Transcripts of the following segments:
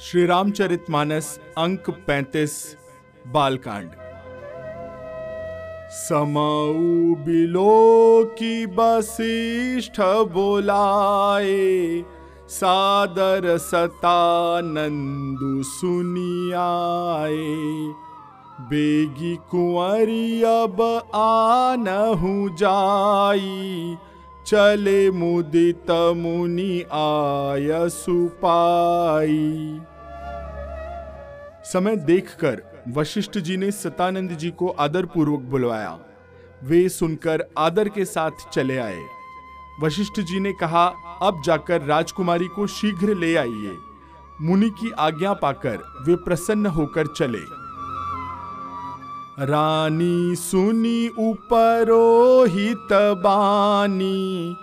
श्री रामचरितमानस अंक 35 बालकांड। समऊ बिलो की वशिष्ठ बोलाए, सादर सतानंदु सुनियाए। बेगी कुंवरी अब आनहु जाई चले मुदित मुनि आय सुपाई समय देखकर वशिष्ठ जी ने सतानंद जी को आदर पूर्वक बुलवाया। वे सुनकर आदर के साथ चले आए। वशिष्ठ जी ने कहा, अब जाकर राजकुमारी को शीघ्र ले आइए। मुनि की आज्ञा पाकर वे प्रसन्न होकर चले। रानी सुनी उपरोहित बानी,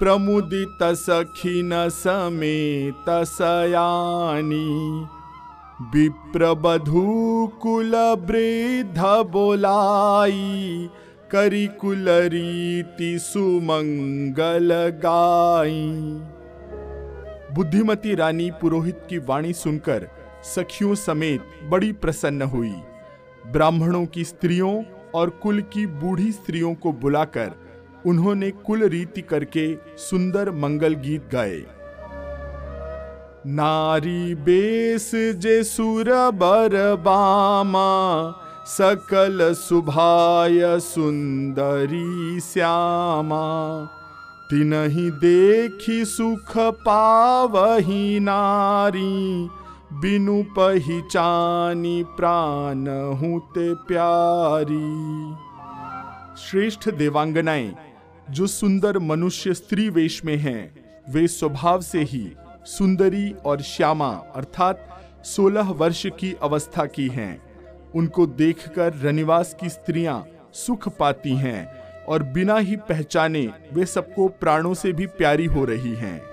प्रमुदित सखिन समेत सयानी। विप्रबधू कुल वृद्ध बोलाई, करी कुल रीति सुमंगल गाई। बुद्धिमती रानी पुरोहित की वाणी सुनकर सखियों समेत बड़ी प्रसन्न हुई। ब्राह्मणों की स्त्रियों और कुल की बूढ़ी स्त्रियों को बुलाकर उन्होंने कुल रीति करके सुंदर मंगल गीत गाए। नारी बेस जे सुर बर बामा, सकल सुभाय सुंदरी श्यामा। तिनहि देखी सुख पावही नारी बिनु पहचानी प्राण हुते प्यारी। श्रेष्ठ देवांगनाएँ, जो सुंदर मनुष्य स्त्री वेश में हैं, वे स्वभाव से ही सुंदरी और श्यामा, अर्थात सोलह वर्ष की अवस्था की हैं। उनको देखकर रनिवास की स्त्रियाँ सुख पाती हैं और बिना ही पहचाने वे सबको प्राणों से भी प्यारी हो रही हैं।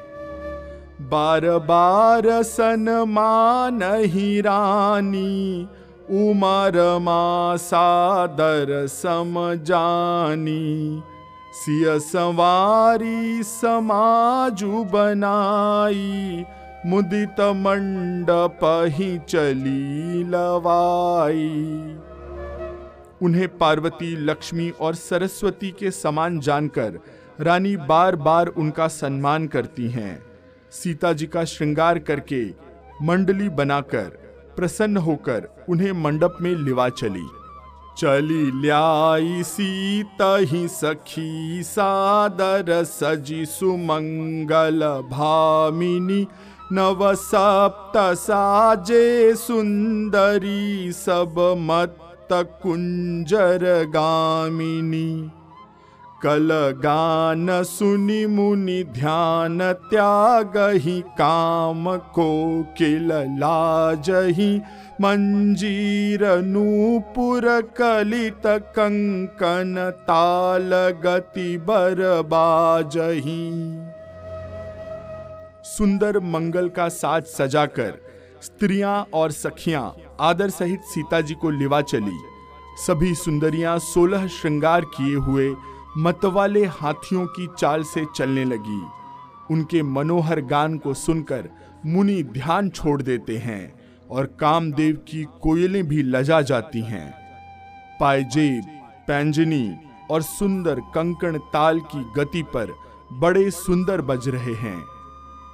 बार बार सनमान ही रानी, उमर मा सादर समजानी। सिय सवारी समाजु बनाई, मुदित मंडप ही चली लवाई। उन्हें पार्वती, लक्ष्मी और सरस्वती के समान जानकर रानी बार बार उनका सम्मान करती हैं। सीता जी का श्रृंगार करके मंडली बनाकर प्रसन्न होकर उन्हें मंडप में लिवा चली। चली ल्याई सीता ही सखी, सादर सजी सुमंगल भामिनी, नव सप्त साजे सुंदरी सब मत कुंजर गामिनी। कल गान सुनि मुनि ध्यान त्याग ही काम को किल लाजही। मंजीर नूपुर कलित कंकन ताल गति बर बाजही। सुंदर मंगल का साज सजाकर स्त्रियाँ और सखियाँ आदर सहित सीता जी को लिवा चली। सभी सुंदरियाँ सोलह श्रृंगार किए हुए मतवाले हाथियों की चाल से चलने लगी। उनके मनोहर गान को सुनकर मुनि ध्यान छोड़ देते हैं और कामदेव की कोयलें भी लजा जाती हैं। पायजेब, पैंजनी और सुंदर कंकण ताल की गति पर बड़े सुंदर बज रहे हैं।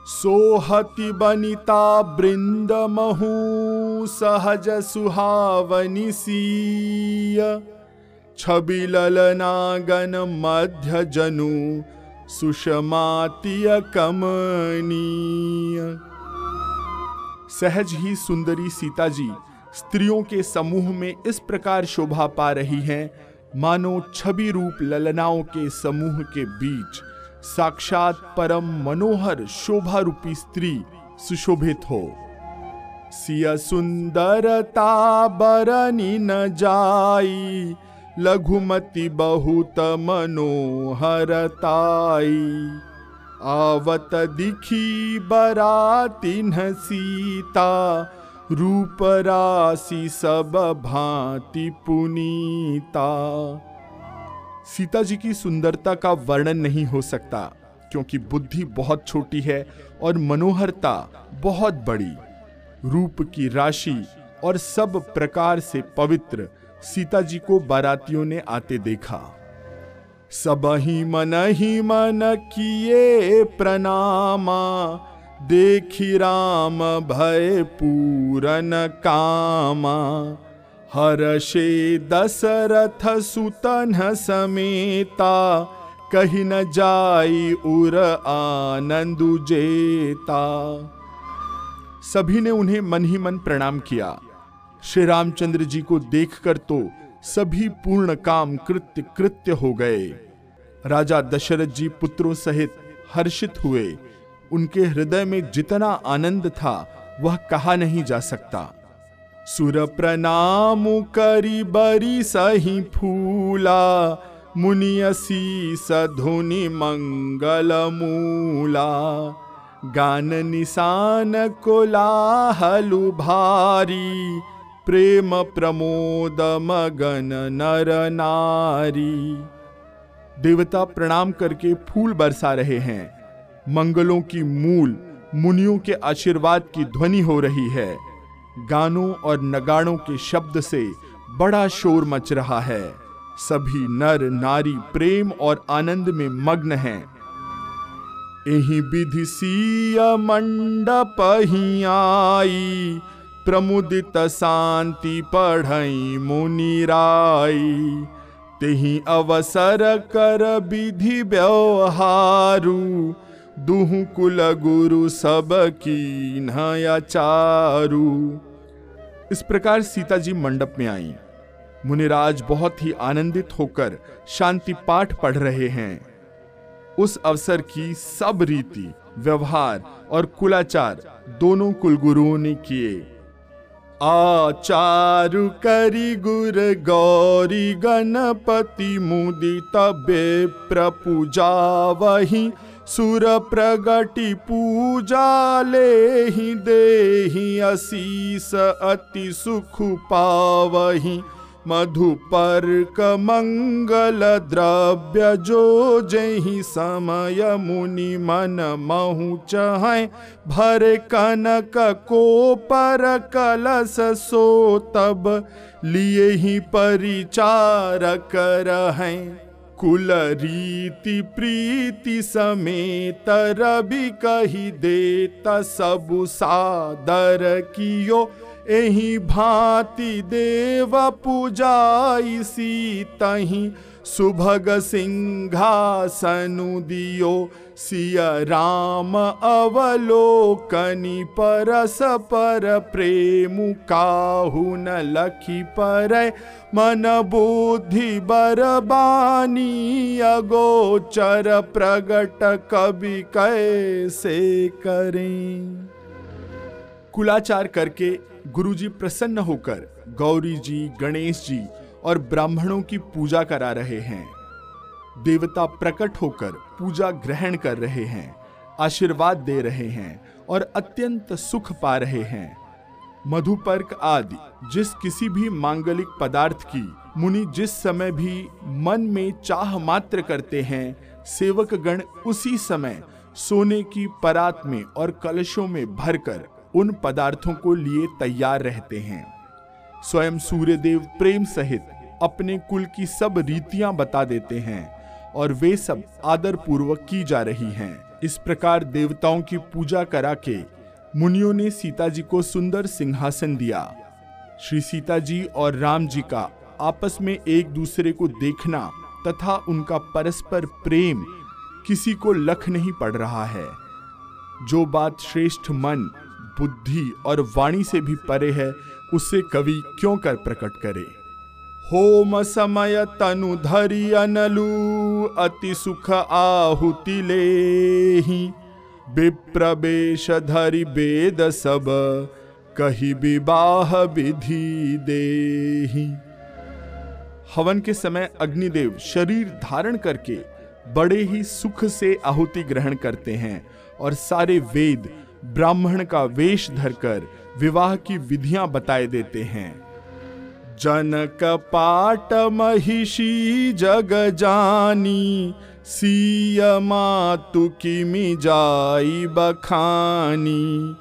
सोहति बनिता बृंद महू सहज सुहावनी सीय। छवि ललनागन मध्य जनु सुषमातीय कमनीय। सहज ही सुंदरी सीता जी स्त्रियों के समूह में इस प्रकार शोभा पा रही हैं। मानो छवि रूप ललनाओं के समूह के बीच साक्षात परम मनोहर शोभा रूपी स्त्री सुशोभित हो। सिय सुंदरता बरनी न जाई लघुमति बहुत मनोहरताई आवत दिखी बरातिन सीता। रूप राशि सब भांति पुनीता। सीता जी की सुंदरता का वर्णन नहीं हो सकता, क्योंकि बुद्धि बहुत छोटी है और मनोहरता बहुत बड़ी। रूप की राशि और सब प्रकार से पवित्र सीता जी को बारातियों ने आते देखा। सब ही मन ही मन किए प्रणामा, देखी राम भय पूरन कामा। हर्षे दशरथ सुतन समेता, कही न जाई उर आनंदु जेता। सभी ने उन्हें मन ही मन प्रणाम किया। श्री रामचंद्र जी को देखकर तो सभी पूर्ण काम कृत्य कृत्य हो गए। राजा दशरथ जी पुत्रों सहित हर्षित हुए। उनके हृदय में जितना आनंद था, वह कहा नहीं जा सकता। सुर प्रणाम करी बरी सही फूला मुनियसी सधुनि मंगल मूला। गान निशान कोलाहलु भारी प्रेम प्रमोद मगन नर नारी। देवता प्रणाम करके फूल बरसा रहे हैं। मंगलों की मूल, मुनियों के आशीर्वाद की ध्वनि हो रही है। गानों और नगाड़ों के शब्द से बड़ा शोर मच रहा है। सभी नर, नारी, प्रेम और आनंद में मग्न हैं। एही विधि सीय मंडप ही आई। प्रमुदित शांति पढ़ई मुनिराई तेही अवसर कर विधि व्यवहारू। दुहु कुल गुरु सब की चारू। इस प्रकार सीता जी मंडप में आई। मुनिराज बहुत ही आनंदित होकर शांति पाठ पढ़ रहे हैं। उस अवसर की सब रीति, व्यवहार और कुलाचार दोनों कुलगुरुओं ने किए। आचारु करी गुर गौरी गणपति मुदित प्रपूजा वही सुर प्रगटि पूजा ले ही दे ही असीस अति सुख पावही। मधुपर्क मंगल द्रव्य जो जही समय मुनि मन महु चह भर कनक को पर कलश सो तब लिए ही परिचार कर कुल रीति प्रीति समेत रवि कही देता सब सादर कियो एही भांति देव पूजाई सी तही सुभग सिंहासनु दियो सिया राम अवलोकनी परस पर प्रेम काहु न लखी पर मन बुद्धि बरबानी अगोचर प्रगट कवि कैसे करें? कुलाचार करके गुरुजी प्रसन्न होकर गौरी जी गणेश जी और ब्राह्मणों की पूजा करा रहे हैं। देवता प्रकट होकर पूजा ग्रहण कर रहे हैं, आशीर्वाद दे रहे हैं और अत्यंत सुख पा रहे हैं। मधुपर्क आदि, जिस किसी भी मांगलिक पदार्थ की, मुनि जिस समय भी मन में चाह मात्र करते हैं सेवक गण उसी समय सोने की परात में और कलशों में भरकर उन पदार्थों को लिए तैयार रहते हैं। स्वयं सूर्यदेव प्रेम सहित अपने कुल की सब रीतियाँ बता देते हैं और वे सब आदर पूर्वक की जा रही हैं। इस प्रकार देवताओं की पूजा करा के मुनियों ने सीता जी को सुंदर सिंहासन दिया। श्री सीता जी और राम जी का आपस में एक दूसरे को देखना तथा उनका परस्पर प्रेम किसी को लख नहीं पड़ रहा है। जो बात श्रेष्ठ मन बुद्धि और वाणी से भी परे है, उसे कवि क्यों कर प्रकट करे? होम समय तनु धरि अनलु, अति सुख आहुति ले विप्रवेश धरि वेद सब, कही विवाह विधि दे हवन के समय अग्निदेव शरीर धारण करके बड़े ही सुख से आहुति ग्रहण करते हैं और सारे वेद ब्राह्मण का वेश धरकर विवाह की विधियाँ बताए देते हैं। जनक पाट महिषी जग जानी, सीय मातु की मिजाई बखानी।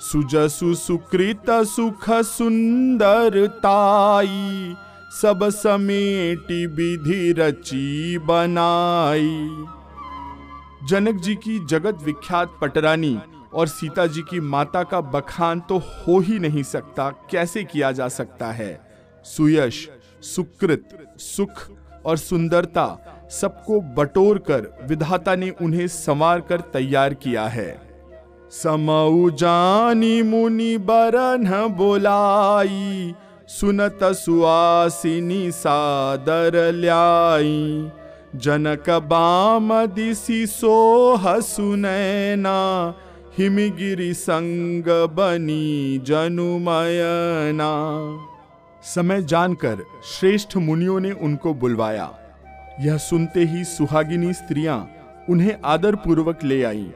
सुजसु सुकृत सुख सुंदर ताई, सब समेटी विधि रची बनाई। जनक जी की जगत विख्यात पटरानी और सीता जी की माता का बखान तो हो ही नहीं सकता, कैसे किया जा सकता है? सुयश, सुकृत, सुख और सुंदरता सबको बटोर कर विधाता ने उन्हें संवार कर तैयार किया है। समऊ जानी मुनि बरन बोलाई, सुनत सुआसिनी सादर ल्याई। जनक बाम दिसी सोह सुनैना हिमगिरी संग बनी जनुमयना। समय जानकर श्रेष्ठ मुनियों ने उनको बुलवाया। यह सुनते ही सुहागिनी स्त्रियाँ उन्हें आदर पूर्वक ले आई।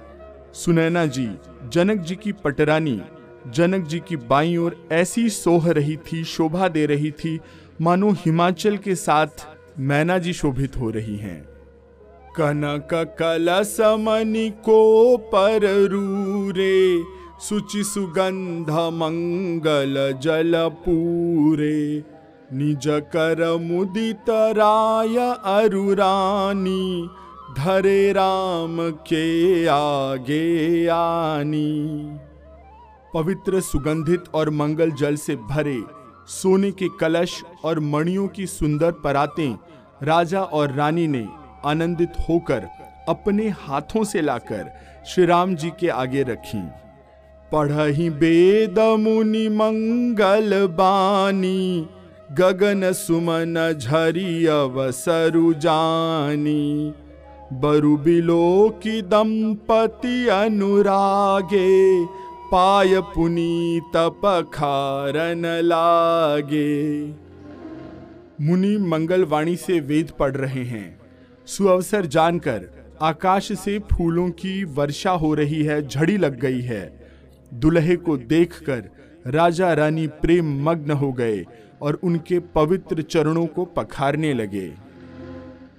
सुनैना जी, जनक जी की पटरानी, जनक जी की बाई ओर ऐसी सोह रही थी, शोभा दे रही थी, मानो हिमाचल के साथ मैना जी शोभित हो रही हैं। पर रूरे सुचि सुगंध मंगल जल पूरे। निज कर मुदित राय अरुरानी, धरे राम के आगे आनी। पवित्र सुगंधित और मंगल जल से भरे, सोने के कलश और मणियों की सुंदर परातें राजा और रानी ने आनंदित होकर अपने हाथों से लाकर श्री राम जी के आगे रखी। पढ़ही वेद मुनि मंगल बानी, गगन सुमन झरी अवसरु जानी। बरु बिलो की दंपति अनुरागे, पाय पुनीत पखारन लागे। मुनि मंगलवाणी से वेद पढ़ रहे हैं। सुअवसर जानकर आकाश से फूलों की वर्षा हो रही है, झड़ी लग गई है। दुल्हे को देखकर राजा रानी प्रेम मग्न हो गए और उनके पवित्र चरणों को पखारने लगे।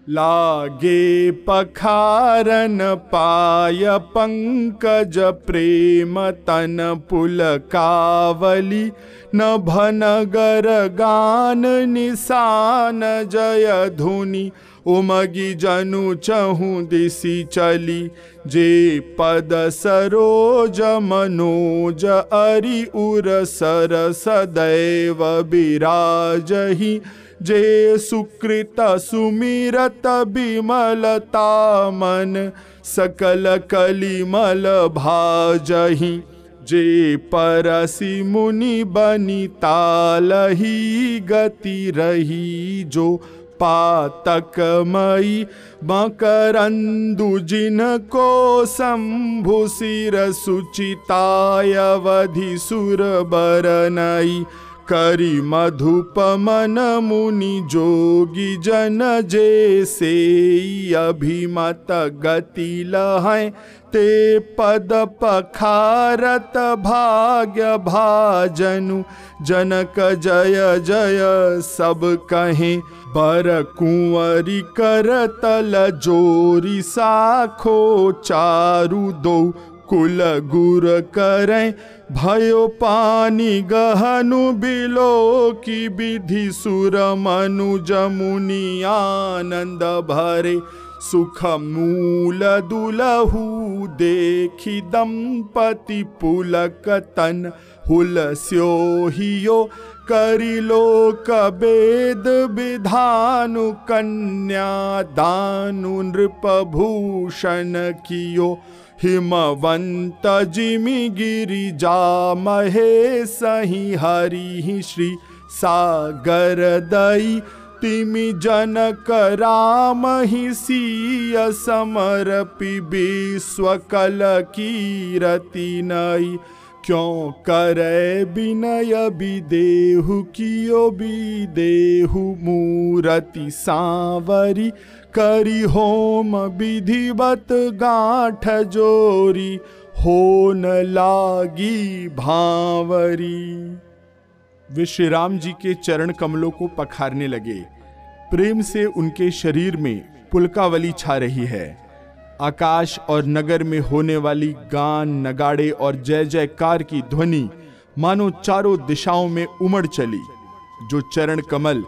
लागे पखारन पाय पंकज प्रेम तन पुल कावली, न भनगर गान निशान जय धुनि उमगी जनु चहु दिशि चली, जे पद सरोज मनोज, अरि उर सर सदैव विराजही जे सुकृत सुमिरत विमलता मन, सकल कलिमल भाजही। जे परसी मुनि बनी तालही गति रही, जो पातकमयी मकरंदु जिनको शंभु सिर सुचितायवधि सुर बरनई करी मधुप मन जोगी जन जे से अभिमत गति लहै ते पद पखारत भाग्य भाजनु जनक जय जय, सब कहें, बर कुंवरी कर तल जोरी साखो चारु दो। कुल गुर करें, भयो पानी गहनु बिलो की विधि सुर मनु जमुनि आनंद भरे। सुख मूल दुलहू देखी दंपति पुलक तन। हुल स्योहियो करिलो कबेद विधानु कन्या दानु नृप भूषण कियो हिमवंत जिमि गिरिजा महे सही हरि श्री सागर दई तिमि जनक राम ही सीय समर्पि विश्व कल कीरति नई क्यों करे विनय विदेहु, कियो विदेहु मूरति सांवरी, करी होम विधिवत गांठ जोरी, होन लागी भावरी। वे श्री राम जी के चरण कमलों को पखारने लगे। प्रेम से उनके शरीर में पुलकावली छा रही है। आकाश और नगर में होने वाली गान, नगाड़े और जय जयकार की ध्वनि मानो चारों दिशाओं में उमड़ चली, जो चरण कमल,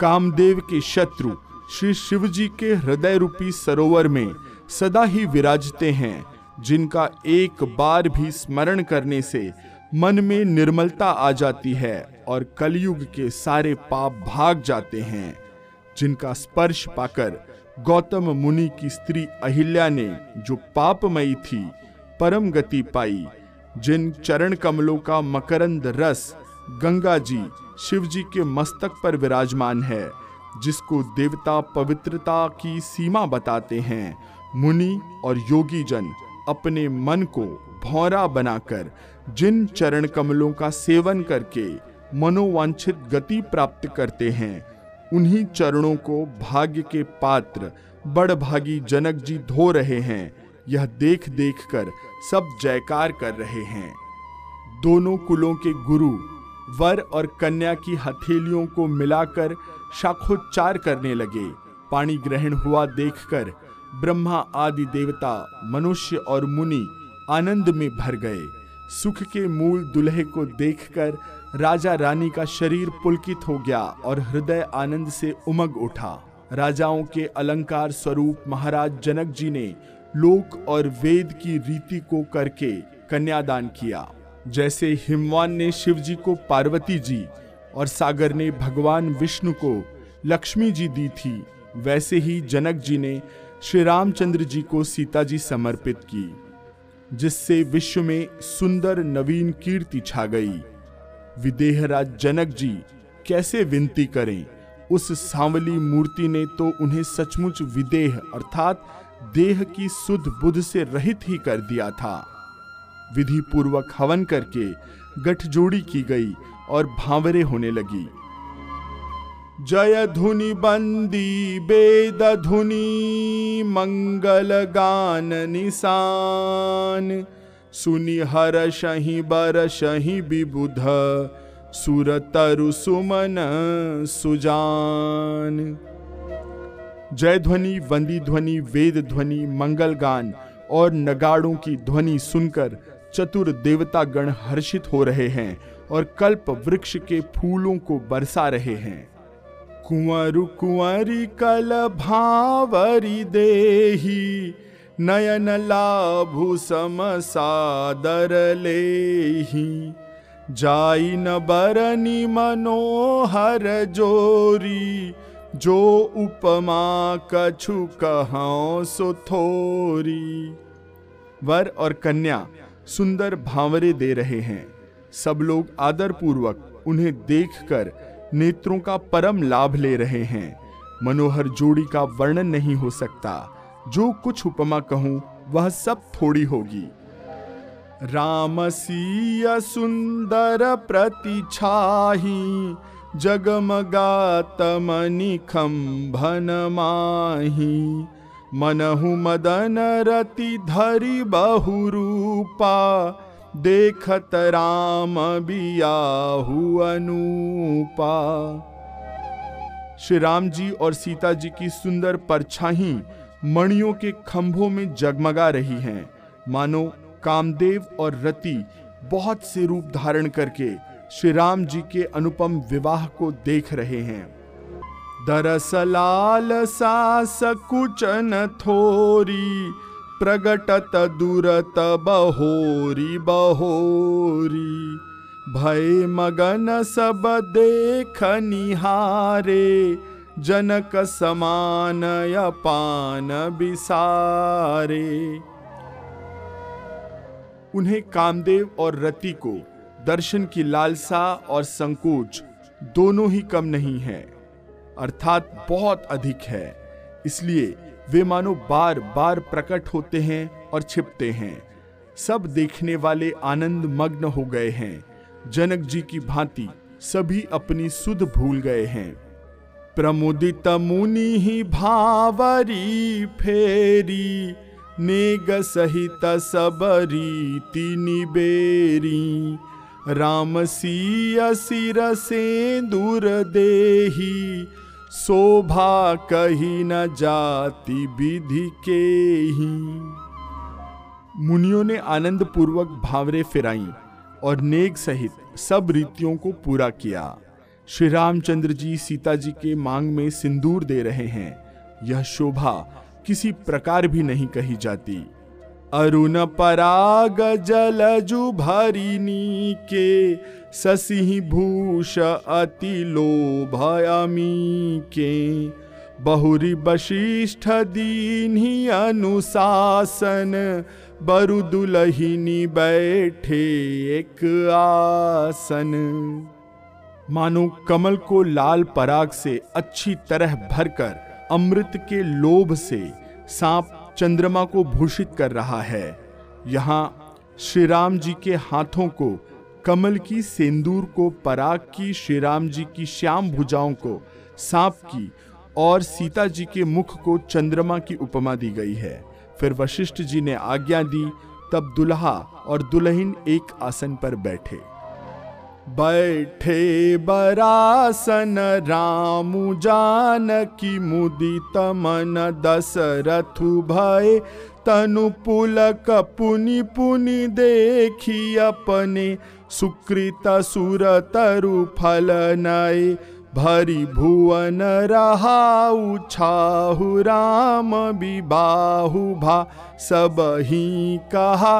कामदेव के शत्रु, श्री शिव जी के हृदय रूपी सरोवर में सदा ही विराजते हैं, जिनका एक बार भी स्मरण करने से मन में निर्मलता आ जाती है और कलयुग के सारे पाप भाग जाते हैं, जिनका स्पर्श पाकर गौतम मुनि की स्त्री अहिल्या ने जो पापमयी थी, परम गति पाई। जिन चरण कमलों का मकरंद रस गंगा जी, शिव जी के मस्तक पर विराजमान है, जिसको देवता पवित्रता की सीमा बताते हैं, मुनि और योगी जन अपने मन को भौरा बनाकर, जिन चरण कमलों का सेवन करके मनोवांछित गति प्राप्त करते हैं उन्हीं चरणों को भाग्य के पात्र बड़ भागी जनक जी धो रहे हैं। यह देख देख कर सब जयकार कर रहे हैं। दोनों कुलों के गुरु, वर और कन्या की हथेलियों को मिलाकर शाखोच्चार करने लगे। पानी ग्रहण हुआ देखकर ब्रह्मा आदि देवता, मनुष्य और मुनि आनंद में भर गए। सुख के मूल दुल्हे को देखकर राजा रानी का शरीर पुलकित हो गया और हृदय आनंद से उमग उठा। राजाओं के अलंकार स्वरूप महाराज जनक जी ने लोक और वेद की रीति को करके कन्यादान किया। जैसे हिमवान ने शिव जी को पार्वती जी और सागर ने भगवान विष्णु को लक्ष्मी जी दी थी, वैसे ही जनक जी ने श्री रामचंद्र जी को सीता जी समर्पित की। जिससे विश्व में सुंदर नवीन कीर्ति छा गई। विदेहराज जनक जी, कैसे विनती करें? उस सांवली मूर्ति ने तो उन्हें सचमुच विदेह, अर्थात देह की सुध बुध से रहित ही कर दिया था। विधि पूर्वक हवन करके गठजोड़ी की गई और भावरे होने लगी। जय धुनि बंदी, वेद धुनि मंगल गान निशान। सुनि हर शही, बर शही विबुध, सुर तरु सुमन सुजान। जय ध्वनि, वंदी ध्वनि, वेद ध्वनि, मंगल गान और नगाड़ों की ध्वनि सुनकर चतुर देवता गण हर्षित हो रहे हैं और कल्प वृक्ष के फूलों को बरसा रहे हैं। कुंवरु कुंवरी कल भावरी देही, नयन लाभु सम सादर लेही। जाई न बरनी मनोहर जोरी, जो उपमा कछु कहो सो थोरी। वर और कन्या सुंदर भावरे दे रहे हैं। सब लोग आदर पूर्वक उन्हें देखकर नेत्रों का परम लाभ ले रहे हैं। मनोहर जोड़ी का वर्णन नहीं हो सकता। जो कुछ उपमा कहूँ, वह सब थोड़ी होगी। रामसीय सुंदर प्रतिछाही, जगमगात मनिखंभन माही। मनहु मदन रति धरि बहुरूपा देखत राम बियाहु अनुपा। श्री राम जी और सीता जी की सुंदर परछाई मणियों के खंभों में जगमगा रही हैं। मानो कामदेव और रति बहुत से रूप धारण करके श्री राम जी के अनुपम विवाह को देख रहे हैं। दरसलाल सास कुचन थोरी प्रगटत दुरत बहोरी बहोरी। भय मगन सब देख निहारे, जनक समान पान बिसारे। उन्हें कामदेव और रति को दर्शन की लालसा और संकोच दोनों ही कम नहीं है, अर्थात बहुत अधिक है, इसलिए वे मानो बार बार प्रकट होते हैं और छिपते हैं। सब देखने वाले आनंद मग्न हो गए हैं। जनक जी की भांति सभी अपनी सुध भूल गए हैं। प्रमुदित मुनि ही भावरी फेरी, नेग सहित सब रीति निबेरी राम सिया सिर से दूर देही शोभा कही न जाति विधि के ही। मुनियों ने आनंद पूर्वक भावरे फिराई और नेक सहित सब रीतियों को पूरा किया। श्री रामचंद्र जी सीता जी के मांग में सिंदूर दे रहे हैं। यह शोभा किसी प्रकार भी नहीं कही जाती। अरुण पराग जलजु भरिनी के ससी भूष अति लोभयामी के बहुरी वशिष्ठ दीन्ही अनुशासन बरु दुलहिनी बैठे एक आसन। मानो कमल को लाल पराग से अच्छी तरह भरकर अमृत के लोभ से सांप चंद्रमा को भूषित कर रहा है। यहाँ श्री राम जी के हाथों को, कमल की सेंदूर को, पराग की श्री राम जी की श्याम भुजाओं को, सांप की और सीता जी के मुख को चंद्रमा की उपमा दी गई है। फिर वशिष्ठ जी ने आज्ञा दी, तब दुल्हा और दुल्हन एक आसन पर बैठे। बैठे बरासन राम जानकी मुदित मन दशरथु भय। तनु पुलक पुनि पुनि देखी अपने। सुकृत सुर तरु फल नय भरी भुवन रहाउ छाहु राम विबाहु भा। सब ही कहा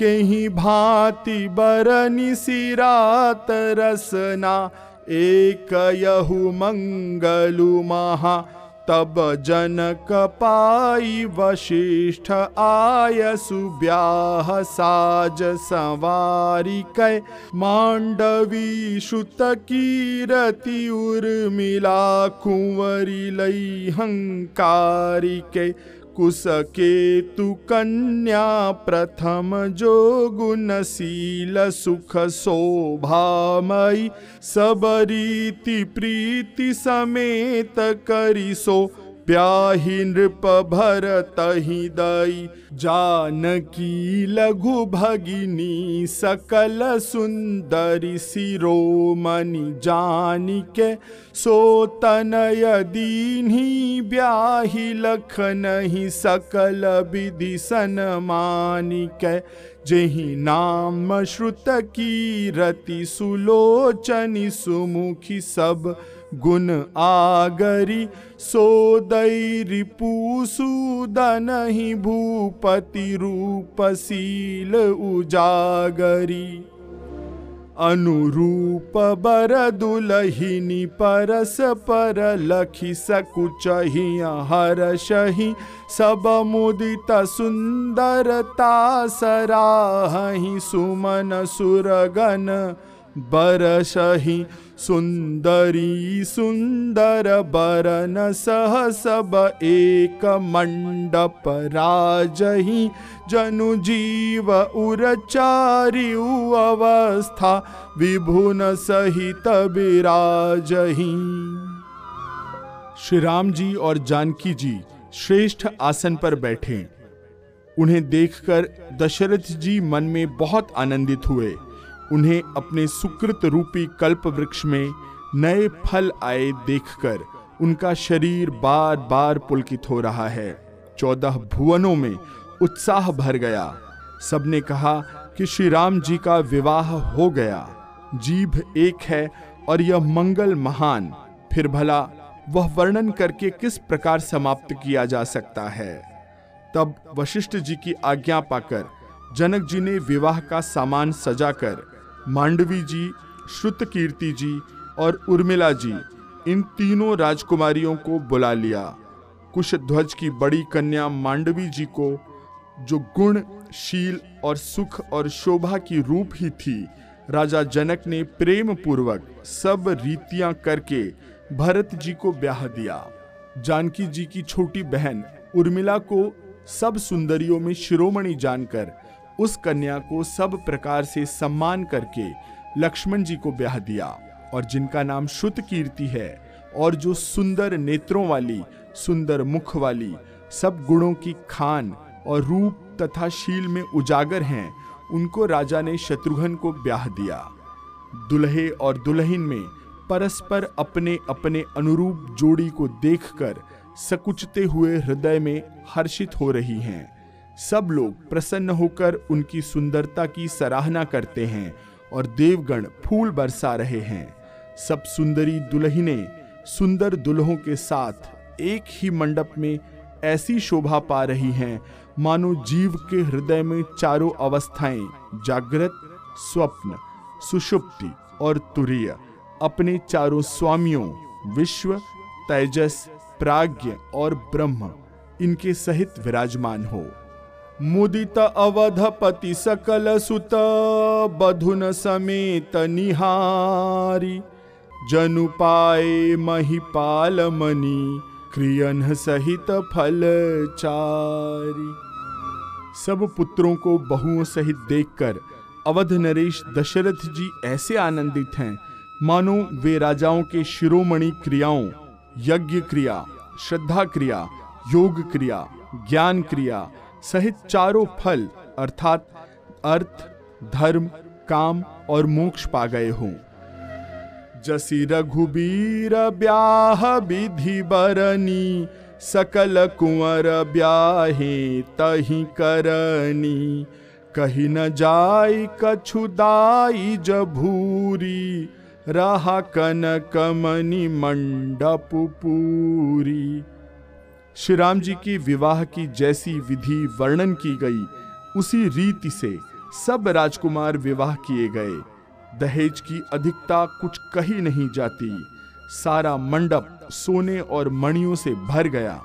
केही भांति बरनि सिरात रसना, एक यहु मंगलु महा, तब जनक पाई वशिष्ठ आय सुब्याह साज सवारी कै। मांडवी सुत कीरति उर्मिला, कुंवरी लई हंकारी कै। कुश केतु कन्या प्रथम जो गुणशील सुख शोभामयी सबरीति प्रीति समेत करिसो। प्याही नृप भरत ही दई। जानकी लघु भगिनी सकल सुंदरी शिरोमणि जानिके सो तनय दीन्ही ब्याही लख नहीं सकल विधि सनमानिके जेहि नाम श्रुत की रति सुलोचनी सुमुखी सब गुण आगरी सोदई रिपुसूदन ही भूपति रूपशील उजागरी। अनुरूप बर दुलहिनी परस पर लखी सकुचहि हर्षहि सब मुदित सुंदरता सराहि सुमन सुरगन बरसहि सुंदरी सुंदर बरन सह सब एक मंडप राजही जनु जीव उरचारि अवस्था विभुन सहित विराजही। श्री राम जी और जानकी जी श्रेष्ठ आसन पर बैठे। उन्हें देखकर दशरथ जी मन में बहुत आनंदित हुए। उन्हें अपने सुकृत रूपी कल्प वृक्ष में नए फल आए देखकर उनका शरीर बार बार पुलकित हो रहा है। चौदह भुवनों में उत्साह भर गया। सबने कहा कि श्री राम जी का विवाह हो गया। जीभ एक है और यह मंगल महान। फिर भला वह वर्णन करके किस प्रकार समाप्त किया जा सकता है? तब वशिष्ठ जी की आज्ञा पाकर जनक जी ने विवाह का सामान सजाकर मांडवी जी, श्रुत कीर्ति जी और उर्मिला जी, इन तीनों राजकुमारियों को बुला लिया। कुश ध्वज की बड़ी कन्या मांडवी जी को, जो गुण, शील और सुख और शोभा की रूप ही थी, राजा जनक ने प्रेम पूर्वक सब रीतियाँ करके भरत जी को ब्याह दिया। जानकी जी की छोटी बहन उर्मिला को सब सुंदरियों में शिरोमणि जानकर उस कन्या को सब प्रकार से सम्मान करके लक्ष्मण जी को ब्याह दिया और जिनका नाम श्रुत कीर्ति है और जो सुंदर नेत्रों वाली, सुंदर मुख वाली, सब गुणों की खान और रूप तथा शील में उजागर हैं, उनको राजा ने शत्रुघ्न को ब्याह दिया। दुल्हे और दुल्हन में परस्पर अपने अपने अनुरूप जोड़ी को देखकर सकुचते हुए हृदय में हर्षित हो रही हैं। सब लोग प्रसन्न होकर उनकी सुंदरता की सराहना करते हैं और देवगण फूल बरसा रहे हैं। सब सुंदरी दुल्हने सुंदर दुल्हों के साथ एक ही मंडप में ऐसी शोभा पा रही हैं। मानो जीव के हृदय में चारों अवस्थाएँ जागृत, स्वप्न, सुषुप्ति और तुरीय। अपने चारों स्वामियों, विश्व, तेजस, प्राज्ञ और ब्रह्म इनके सहित विराजमान हो। मुदित अवधपति सकल सुत, बधुन समेत निहारी। जनु पाए महिपाल मनी, क्रियन सहित फल चारी। सब पुत्रों को बहुओं सहित देखकर अवध नरेश दशरथ जी ऐसे आनंदित हैं। मानो वे राजाओं के शिरोमणि क्रियाओं, यज्ञ क्रिया, श्रद्धा क्रिया, योग क्रिया, ज्ञान क्रिया सहित चारों फल, अर्थात अर्थ, धर्म, काम और मोक्ष पा गए हों। जसी रघुबीर ब्याह विधि बरनी, सकल कुंवर ब्याहे तही करनी। कही न जाई कछुदाई जभूरी, रहा कन कमनी मंडप पूरी। श्री राम जी की विवाह की जैसी विधि वर्णन की गई, उसी रीति से सब राजकुमार विवाह किए गए। दहेज की अधिकता कुछ कही नहीं जाती। सारा मंडप सोने और मणियों से भर गया।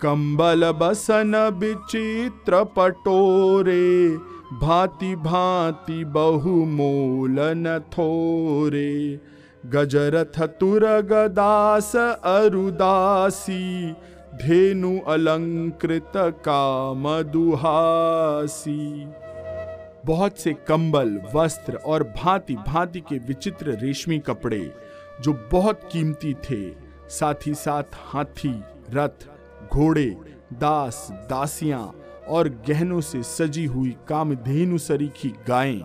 कंबल बसन विचित्र पटोरे, भांति भांति बहुमोल न थोरे। गजरथ तुर गदास अरुदासी धेनु अलंकृत काम दुहासी बहुत से कंबल, वस्त्र और भांति भांति के विचित्र रेशमी कपड़े, जो बहुत कीमती थे, साथ ही साथ हाथी, रथ, घोड़े, दास, दासियाँ और गहनों से सजी हुई कामधेनु सरीखी गायें।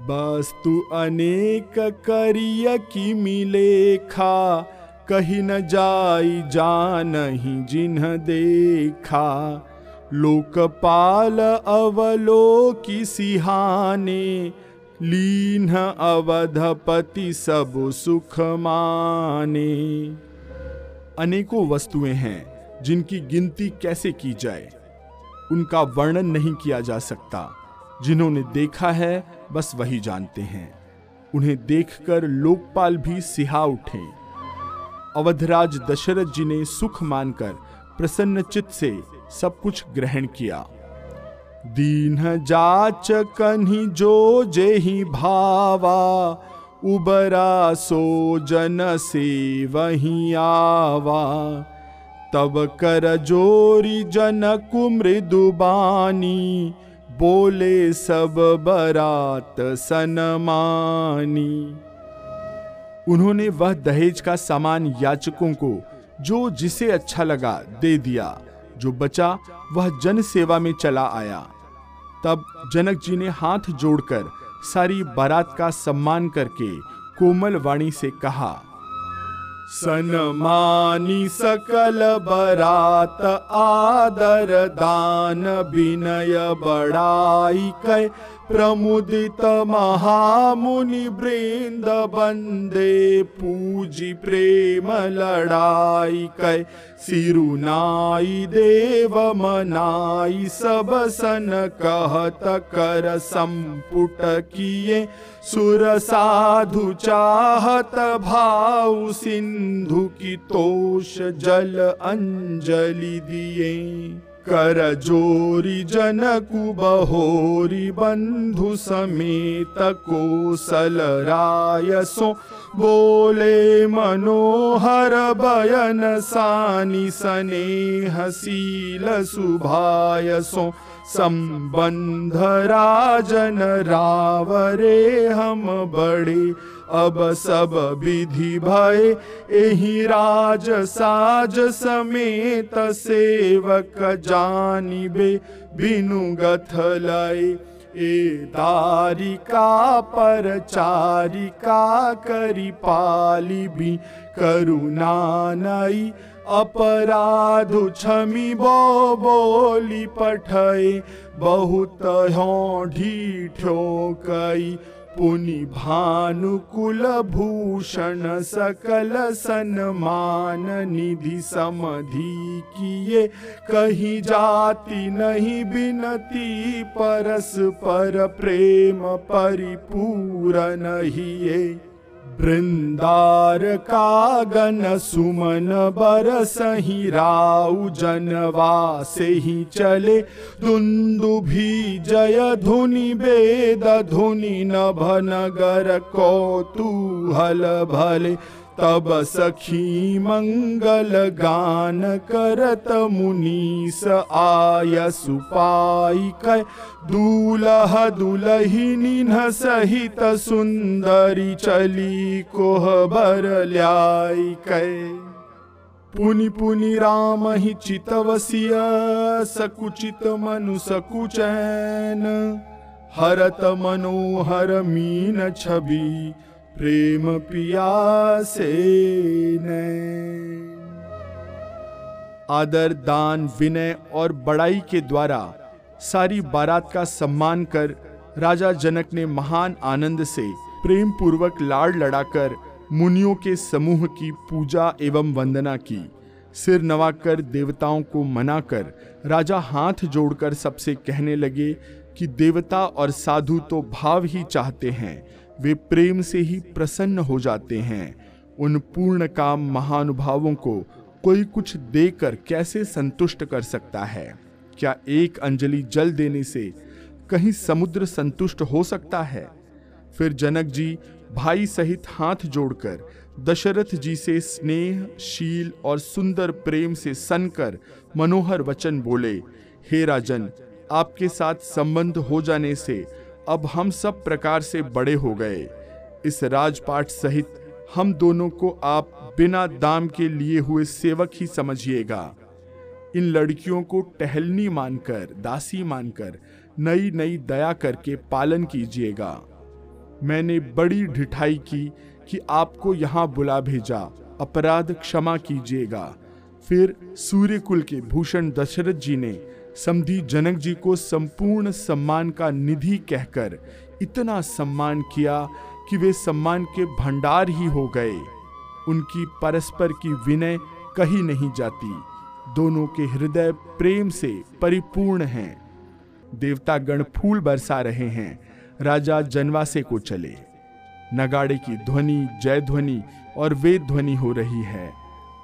वस्तु अनेक करिय की मिले खा कही न जाई जान ही जिन्ह देखा। लोकपाल अवलो की सिहाने, लीन अवधपति सब सुख माने। अनेकों वस्तुएँ हैं जिनकी गिनती कैसे की जाए, उनका वर्णन नहीं किया जा सकता। जिन्होंने देखा है, बस वही जानते हैं। उन्हें देखकर लोकपाल भी सिहा उठे। अवधराज दशरथ जी ने सुख मानकर प्रसन्न चित्त से सब कुछ ग्रहण किया। दीन जाच कन्ही जो जे ही भावा, उबरा सो जन से वही आवा। तब कर जोरी जन कुमृदुबानी बोले सब बरात सनमानी उन्होंने वह दहेज का सामान याचकों को, जो जिसे अच्छा लगा, दे दिया। जो बचा, वह जन सेवा में चला आया। तब जनक जी ने हाथ जोड़कर सारी बारात का सम्मान करके कोमल वाणी से कहा सनमानी सकल बरात, आदर दान, विनय बड़ाई कै। प्रमुदित महामुनि वृंद बंदे पूजी प्रेम लड़ाई कै। सिरुनाई देव मनाई, सब सन कहत कर संपुट किए। सुर साधु चाहत भाव सिंधु की तोष जल अंजलि दिए। कर जोरी जनकु बहोरी बंधु समेत कोसल रायसो। बोले मनोहर बयन सानी स्नेह शील सुभायसो। संबंध राजन रावरे हम बड़े। अब सब विधि भय, एहि राज साज समेत सेवक जानिबे। बिनु गथ लय, ए दारिका पर चारिका करी पाली भी करुणा नई अपराध क्षमी बो बोली पठय बहुत हों ढीठो कई पुनि भानुकुल भूषण सकल सन्मान, निधि समधि किए। कहीं जाति नहीं बिनती परस पर प्रेम परिपूर्ण हिए। वृंदार कागन सुमन बरसही राउ जनवा से ही चले। दुंदु भी जय धुनि वेद धुनि नभ नगर कौतूहल भले। तब सखी मंगल गान करत मुनीस आय सुपाई कै दूल्ह दुलहिनी सहित सुंदरी चली कोहबर ल्याई कै पुनि पुनि राम ही चितवसिय, सकुचित मनु सकुचैन। हरत मनोहर मीन छवि प्रेम पियासे आदर, दान, विनय और बड़ाई के द्वारा सारी बारात का सम्मान कर राजा जनक ने महान आनंद से प्रेम पूर्वक लाड़ लड़ाकर मुनियों के समूह की पूजा एवं वंदना की। सिर नवाकर देवताओं को मनाकर राजा हाथ जोड़कर सबसे कहने लगे कि देवता और साधु तो भाव ही चाहते हैं। वे प्रेम से ही प्रसन्न हो जाते हैं। उन पूर्ण काम महानुभावों को कोई कुछ देकर कैसे संतुष्ट कर सकता है? क्या एक अंजलि जल देने से कहीं समुद्र संतुष्ट हो सकता है? फिर जनक जी भाई सहित हाथ जोड़कर, दशरथ जी से स्नेह, शील और सुंदर प्रेम से सनकर मनोहर वचन बोले, हे राजन, आपके साथ संबंध हो जाने से अब हम सब प्रकार से बड़े हो गए। इस राजपाट सहित हम दोनों को आप बिना दाम के लिए हुए सेवक ही समझिएगा। इन लड़कियों को टहलनी मानकर, दासी मानकर नई नई दया करके पालन कीजिएगा। मैंने बड़ी ढिठाई की कि आपको यहाँ बुला भेजा। अपराध क्षमा कीजिएगा। फिर सूर्यकुल के भूषण दशरथ जी ने समधी जनक जी को संपूर्ण सम्मान का निधि कहकर इतना सम्मान किया कि वे सम्मान के भंडार ही हो गए। उनकी परस्पर की विनय कही नहीं जाती। दोनों के हृदय प्रेम से परिपूर्ण हैं। देवता गण फूल बरसा रहे हैं। राजा जनवासे को चले। नगाड़े की ध्वनि जय ध्वनि और वेद ध्वनि हो रही है।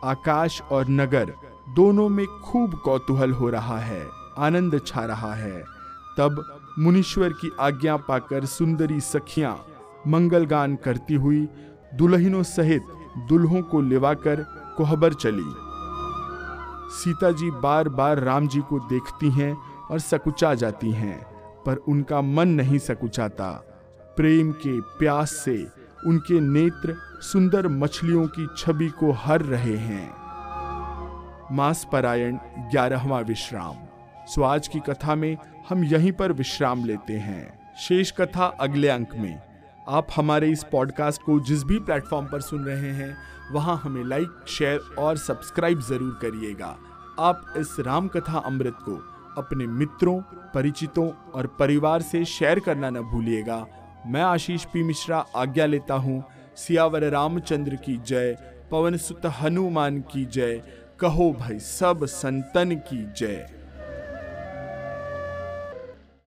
आकाश और नगर दोनों में खूब कौतूहल हो रहा है, आनंद छा रहा है। तब मुनीश्वर की आज्ञा पाकर सुंदरी सखियाँ मंगल गान करती हुई दुल्हनों सहित दुल्हों को लिवाकर कोहबर चली। सीता जी बार बार राम जी को देखती हैं और सकुचा जाती हैं, पर उनका मन नहीं सकुचाता। प्रेम के प्यास से उनके नेत्र सुंदर मछलियों की छवि को हर रहे हैं। मास परायण ग्यारहवा विश्राम। सो आज की कथा में हम यहीं पर विश्राम लेते हैं। शेष कथा अगले अंक में। आप हमारे इस पॉडकास्ट को जिस भी प्लेटफॉर्म पर सुन रहे हैं, वहाँ हमें लाइक शेयर और सब्सक्राइब ज़रूर करिएगा। आप इस राम कथा अमृत को अपने मित्रों, परिचितों और परिवार से शेयर करना न भूलिएगा। मैं आशीष पी मिश्रा आज्ञा लेता हूँ। सियावर रामचंद्र की जय। पवन सुत हनुमान की जय। कहो भाई सब संतन की जय।